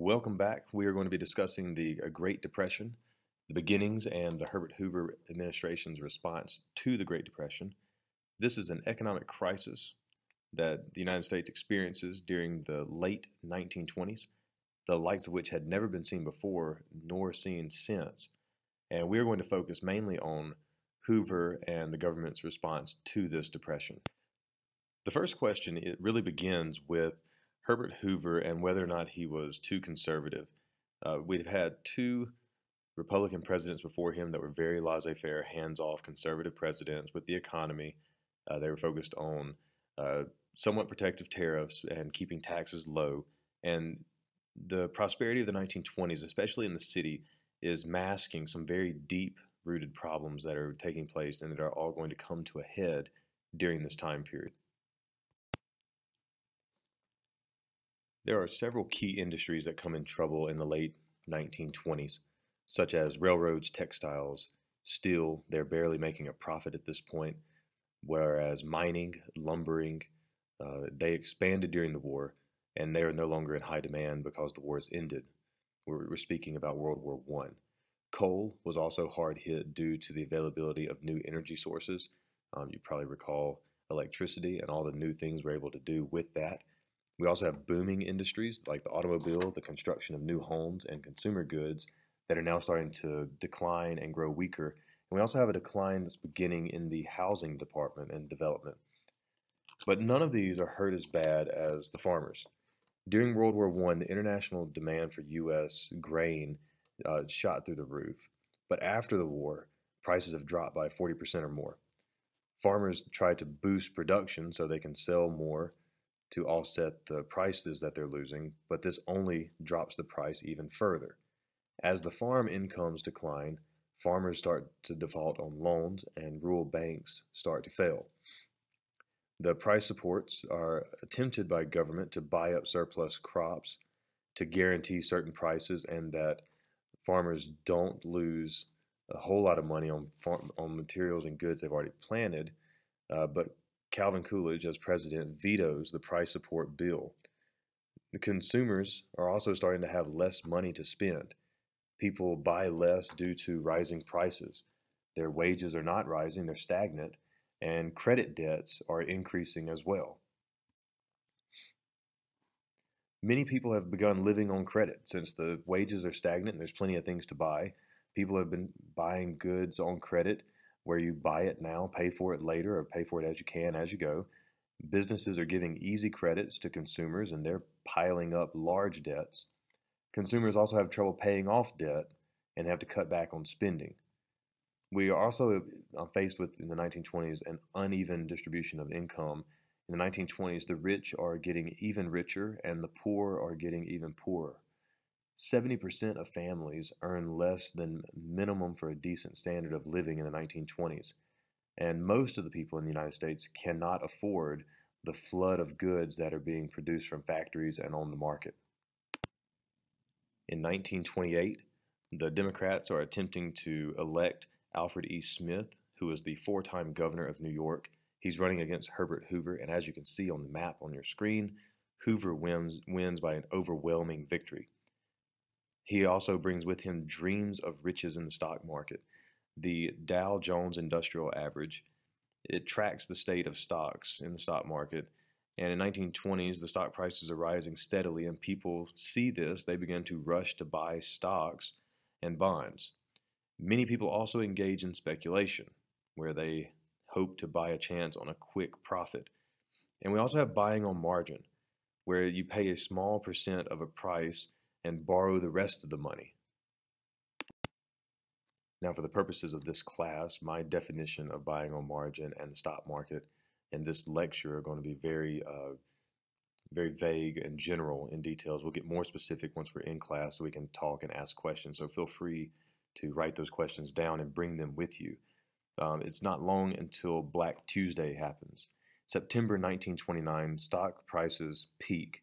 Welcome back. We are going to be discussing the uh, Great Depression, the beginnings, and the Herbert Hoover administration's response to the Great Depression. This is an economic crisis that the United States experiences during the late 1920s, the likes of which had never been seen before nor seen since. And we are going to focus mainly on Hoover and the government's response to this depression. The first question it really begins with Herbert Hoover and whether or not he was too conservative. Uh, we've had two Republican presidents before him that were very laissez faire, hands off conservative presidents with the economy. Uh, they were focused on uh, somewhat protective tariffs and keeping taxes low. And the prosperity of the 1920s, especially in the city, is masking some very deep rooted problems that are taking place and that are all going to come to a head during this time period. There are several key industries that come in trouble in the late 1920s, such as railroads, textiles, steel. They're barely making a profit at this point, whereas mining, lumbering, uh, they expanded during the war, and they are no longer in high demand because the war has ended. We're, we're speaking about World War One. Coal was also hard hit due to the availability of new energy sources. Um, you probably recall electricity and all the new things we're able to do with that. We also have booming industries like the automobile, the construction of new homes, and consumer goods that are now starting to decline and grow weaker. And we also have a decline that's beginning in the housing department and development. But none of these are hurt as bad as the farmers. During World War I, the international demand for U.S. grain uh, shot through the roof. But after the war, prices have dropped by 40% or more. Farmers try to boost production so they can sell more to offset the prices that they're losing, but this only drops the price even further. As the farm incomes decline, farmers start to default on loans and rural banks start to fail. The price supports are attempted by government to buy up surplus crops to guarantee certain prices and that farmers don't lose a whole lot of money on farm, on materials and goods they've already planted, uh, but Calvin Coolidge, as president, vetoes the price support bill. The consumers are also starting to have less money to spend. People buy less due to rising prices. Their wages are not rising, they're stagnant, and credit debts are increasing as well. Many people have begun living on credit since the wages are stagnant and there's plenty of things to buy. People have been buying goods on credit where you buy it now, pay for it later, or pay for it as you can as you go. Businesses are giving easy credits to consumers and they're piling up large debts. Consumers also have trouble paying off debt and have to cut back on spending. We are also uh, faced with, in the 1920s, an uneven distribution of income. In the 1920s, the rich are getting even richer and the poor are getting even poorer. 70% of families earn less than minimum for a decent standard of living in the 1920s. And most of the people in the United States cannot afford the flood of goods that are being produced from factories and on the market. In 1928, the Democrats are attempting to elect Alfred E. Smith, who is the four time governor of New York. He's running against Herbert Hoover, and as you can see on the map on your screen, Hoover wins, wins by an overwhelming victory. He also brings with him dreams of riches in the stock market. The Dow Jones Industrial Average, it tracks the state of stocks in the stock market. And in 1920s, the stock prices are rising steadily, and people see this. They begin to rush to buy stocks and bonds. Many people also engage in speculation, where they hope to buy a chance on a quick profit. And we also have buying on margin, where you pay a small percent of a price and borrow the rest of the money. Now, for the purposes of this class, my definition of buying on margin and the stock market and this lecture are going to be very, uh, very vague and general in details. We'll get more specific once we're in class so we can talk and ask questions. So feel free to write those questions down and bring them with you. Um, it's not long until Black Tuesday happens. September 1929, stock prices peak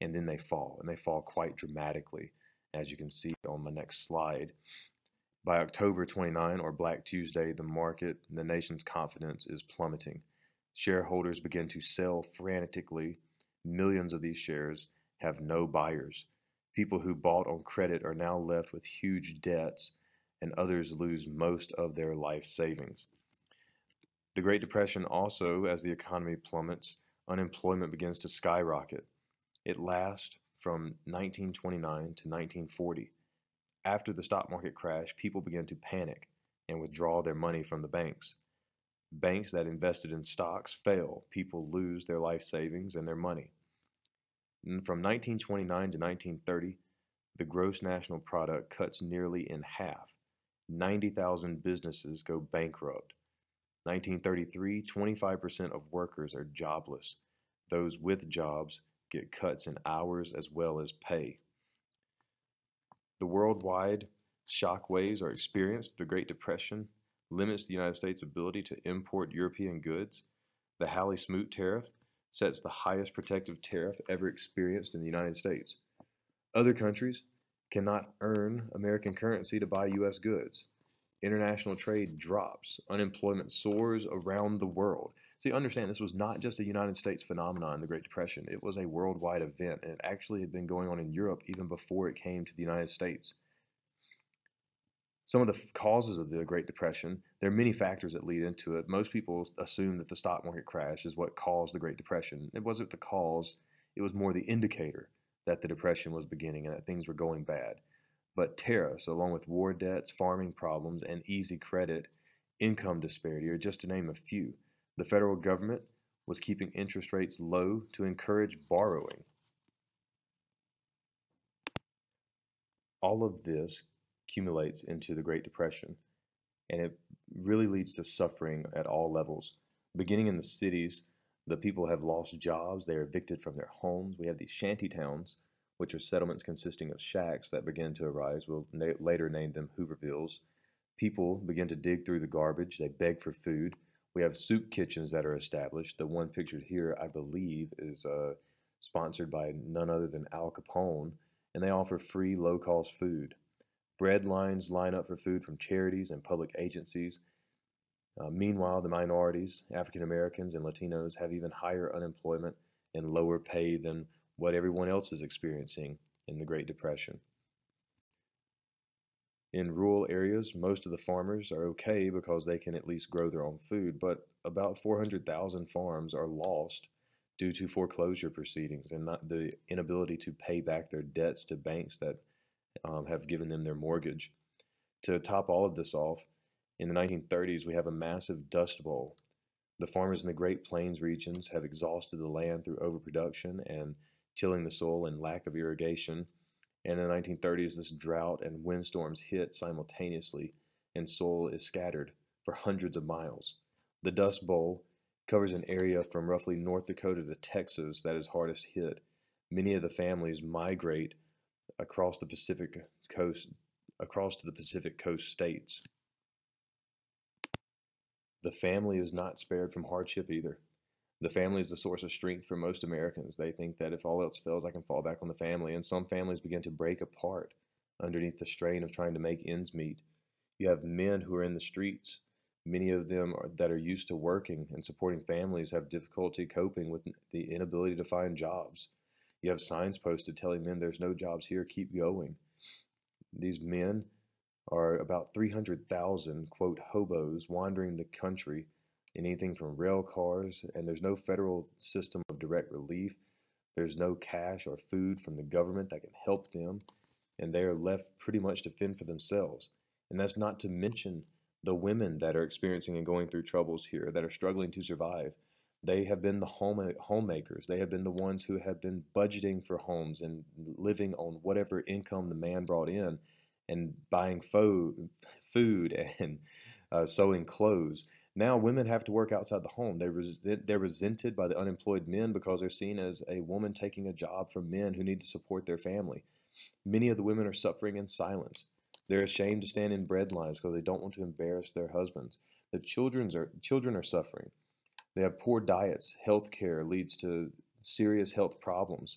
and then they fall, and they fall quite dramatically, as you can see on my next slide. By October 29 or Black Tuesday, the market, the nation's confidence is plummeting. Shareholders begin to sell frantically. Millions of these shares have no buyers. People who bought on credit are now left with huge debts, and others lose most of their life savings. The Great Depression also, as the economy plummets, unemployment begins to skyrocket. It lasts from 1929 to 1940. After the stock market crash, people began to panic and withdraw their money from the banks. Banks that invested in stocks fail. People lose their life savings and their money. And from 1929 to 1930, the gross national product cuts nearly in half. 90,000 businesses go bankrupt. 1933, 25% of workers are jobless. Those with jobs get cuts in hours as well as pay. The worldwide shock waves are experienced. The Great Depression limits the United States' ability to import European goods. The Hawley Smoot tariff sets the highest protective tariff ever experienced in the United States. Other countries cannot earn American currency to buy U.S. goods. International trade drops. Unemployment soars around the world. So you understand this was not just a United States phenomenon, the Great Depression. It was a worldwide event, and it actually had been going on in Europe even before it came to the United States. Some of the causes of the Great Depression, there are many factors that lead into it. Most people assume that the stock market crash is what caused the Great Depression. It wasn't the cause, it was more the indicator that the Depression was beginning and that things were going bad. But tariffs, along with war debts, farming problems, and easy credit, income disparity are just to name a few. The federal government was keeping interest rates low to encourage borrowing. All of this accumulates into the Great Depression, and it really leads to suffering at all levels. Beginning in the cities, the people have lost jobs, they are evicted from their homes. We have these shanty towns, which are settlements consisting of shacks that begin to arise. We'll na- later name them Hoovervilles. People begin to dig through the garbage, they beg for food. We have soup kitchens that are established. The one pictured here, I believe, is uh, sponsored by none other than Al Capone, and they offer free, low cost food. Bread lines line up for food from charities and public agencies. Uh, meanwhile, the minorities, African Americans and Latinos, have even higher unemployment and lower pay than what everyone else is experiencing in the Great Depression. In rural areas, most of the farmers are okay because they can at least grow their own food, but about 400,000 farms are lost due to foreclosure proceedings and not the inability to pay back their debts to banks that um, have given them their mortgage. To top all of this off, in the 1930s, we have a massive dust bowl. The farmers in the Great Plains regions have exhausted the land through overproduction and tilling the soil and lack of irrigation. And in the 1930s, this drought and windstorms hit simultaneously, and soil is scattered for hundreds of miles. The Dust Bowl covers an area from roughly North Dakota to Texas that is hardest hit. Many of the families migrate across the Pacific coast, across to the Pacific coast states. The family is not spared from hardship either. The family is the source of strength for most Americans. They think that if all else fails, I can fall back on the family. And some families begin to break apart underneath the strain of trying to make ends meet. You have men who are in the streets. Many of them are, that are used to working and supporting families have difficulty coping with the inability to find jobs. You have signs posted telling men there's no jobs here, keep going. These men are about 300,000, quote, hobos wandering the country anything from rail cars, and there's no federal system of direct relief. There's no cash or food from the government that can help them, and they are left pretty much to fend for themselves. And that's not to mention the women that are experiencing and going through troubles here that are struggling to survive. They have been the home homemakers. They have been the ones who have been budgeting for homes and living on whatever income the man brought in, and buying food, food and uh, sewing clothes. Now women have to work outside the home. They resent, they're resented by the unemployed men because they're seen as a woman taking a job from men who need to support their family. Many of the women are suffering in silence. They're ashamed to stand in bread lines because they don't want to embarrass their husbands. The children's are, children are suffering. They have poor diets. Health care leads to serious health problems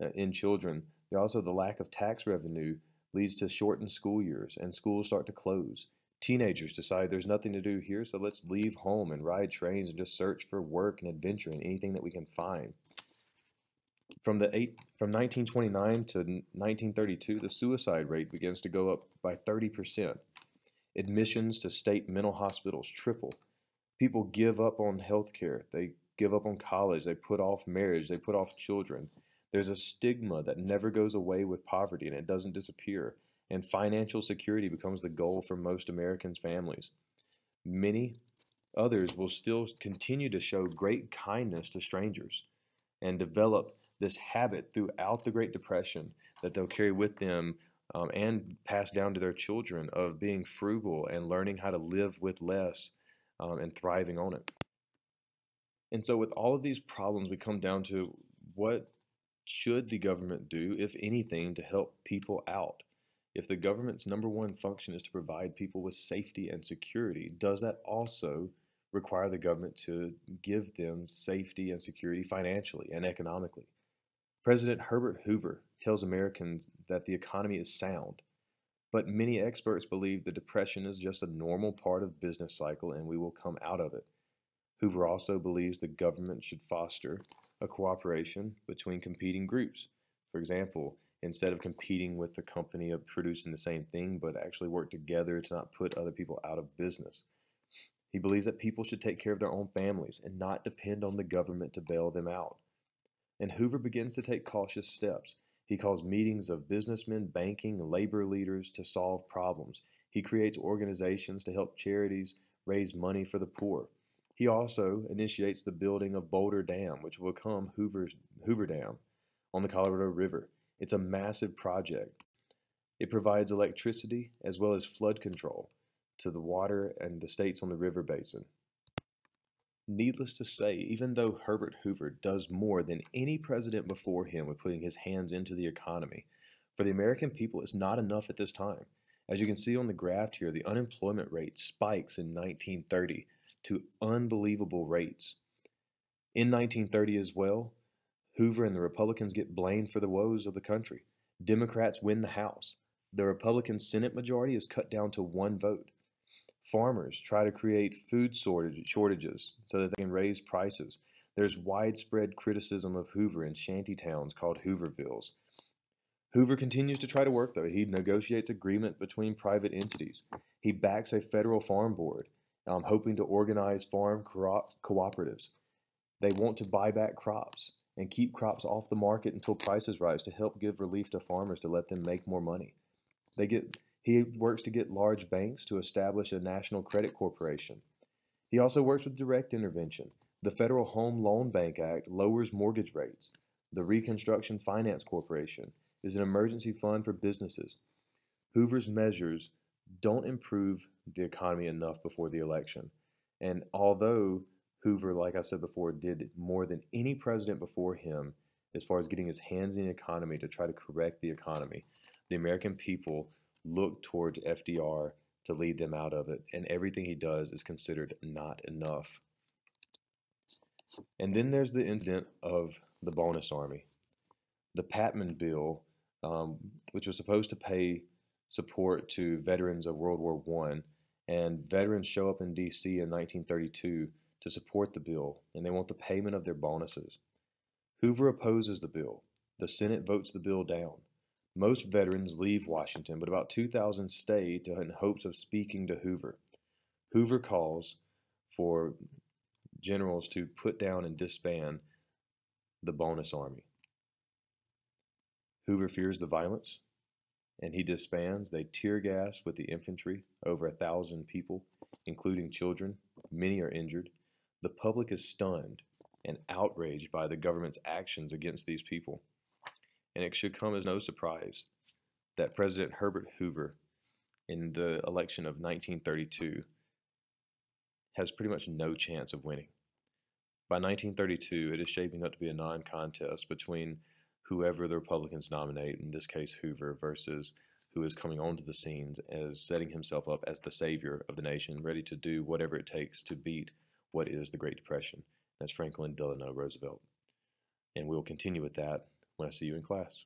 uh, in children. Also, the lack of tax revenue leads to shortened school years, and schools start to close. Teenagers decide there's nothing to do here, so let's leave home and ride trains and just search for work and adventure and anything that we can find. From the eight, from 1929 to 1932, the suicide rate begins to go up by 30 percent. Admissions to state mental hospitals triple. People give up on health care. They give up on college. They put off marriage. They put off children. There's a stigma that never goes away with poverty and it doesn't disappear. And financial security becomes the goal for most Americans' families. Many others will still continue to show great kindness to strangers and develop this habit throughout the Great Depression that they'll carry with them um, and pass down to their children of being frugal and learning how to live with less um, and thriving on it. And so, with all of these problems, we come down to what should the government do, if anything, to help people out? If the government's number one function is to provide people with safety and security, does that also require the government to give them safety and security financially and economically? President Herbert Hoover tells Americans that the economy is sound, but many experts believe the depression is just a normal part of business cycle and we will come out of it. Hoover also believes the government should foster a cooperation between competing groups. For example, instead of competing with the company of producing the same thing, but actually work together to not put other people out of business. He believes that people should take care of their own families and not depend on the government to bail them out and Hoover begins to take cautious steps. He calls meetings of businessmen, banking, labor leaders to solve problems. He creates organizations to help charities raise money for the poor. He also initiates the building of Boulder Dam, which will become Hoover's, Hoover Dam on the Colorado River. It's a massive project. It provides electricity as well as flood control to the water and the states on the river basin. Needless to say, even though Herbert Hoover does more than any president before him with putting his hands into the economy, for the American people it's not enough at this time. As you can see on the graph here, the unemployment rate spikes in 1930 to unbelievable rates. In 1930 as well, Hoover and the Republicans get blamed for the woes of the country. Democrats win the House. The Republican Senate majority is cut down to one vote. Farmers try to create food shortages so that they can raise prices. There's widespread criticism of Hoover in shanty towns called Hoovervilles. Hoover continues to try to work, though. He negotiates agreement between private entities. He backs a federal farm board, um, hoping to organize farm co- cooperatives. They want to buy back crops and keep crops off the market until prices rise to help give relief to farmers to let them make more money. They get he works to get large banks to establish a national credit corporation. He also works with direct intervention. The Federal Home Loan Bank Act lowers mortgage rates. The Reconstruction Finance Corporation is an emergency fund for businesses. Hoover's measures don't improve the economy enough before the election. And although Hoover, like I said before, did more than any president before him as far as getting his hands in the economy to try to correct the economy, the American people look towards FDR to lead them out of it, and everything he does is considered not enough. And then there's the incident of the bonus army. The Patman Bill, um, which was supposed to pay support to veterans of World War I, and veterans show up in D.C. in 1932 to support the bill, and they want the payment of their bonuses. Hoover opposes the bill. The Senate votes the bill down. Most veterans leave Washington, but about 2,000 stay to, in hopes of speaking to Hoover. Hoover calls for generals to put down and disband the bonus army. Hoover fears the violence, and he disbands. They tear gas with the infantry, over a thousand people, including children. Many are injured. The public is stunned and outraged by the government's actions against these people and it should come as no surprise that President Herbert Hoover, in the election of 1932, has pretty much no chance of winning. By 1932, it is shaping up to be a non contest between whoever the Republicans nominate, in this case Hoover, versus who is coming onto the scenes as setting himself up as the savior of the nation, ready to do whatever it takes to beat what is the Great Depression. That's Franklin Delano Roosevelt. And we'll continue with that when I see you in class.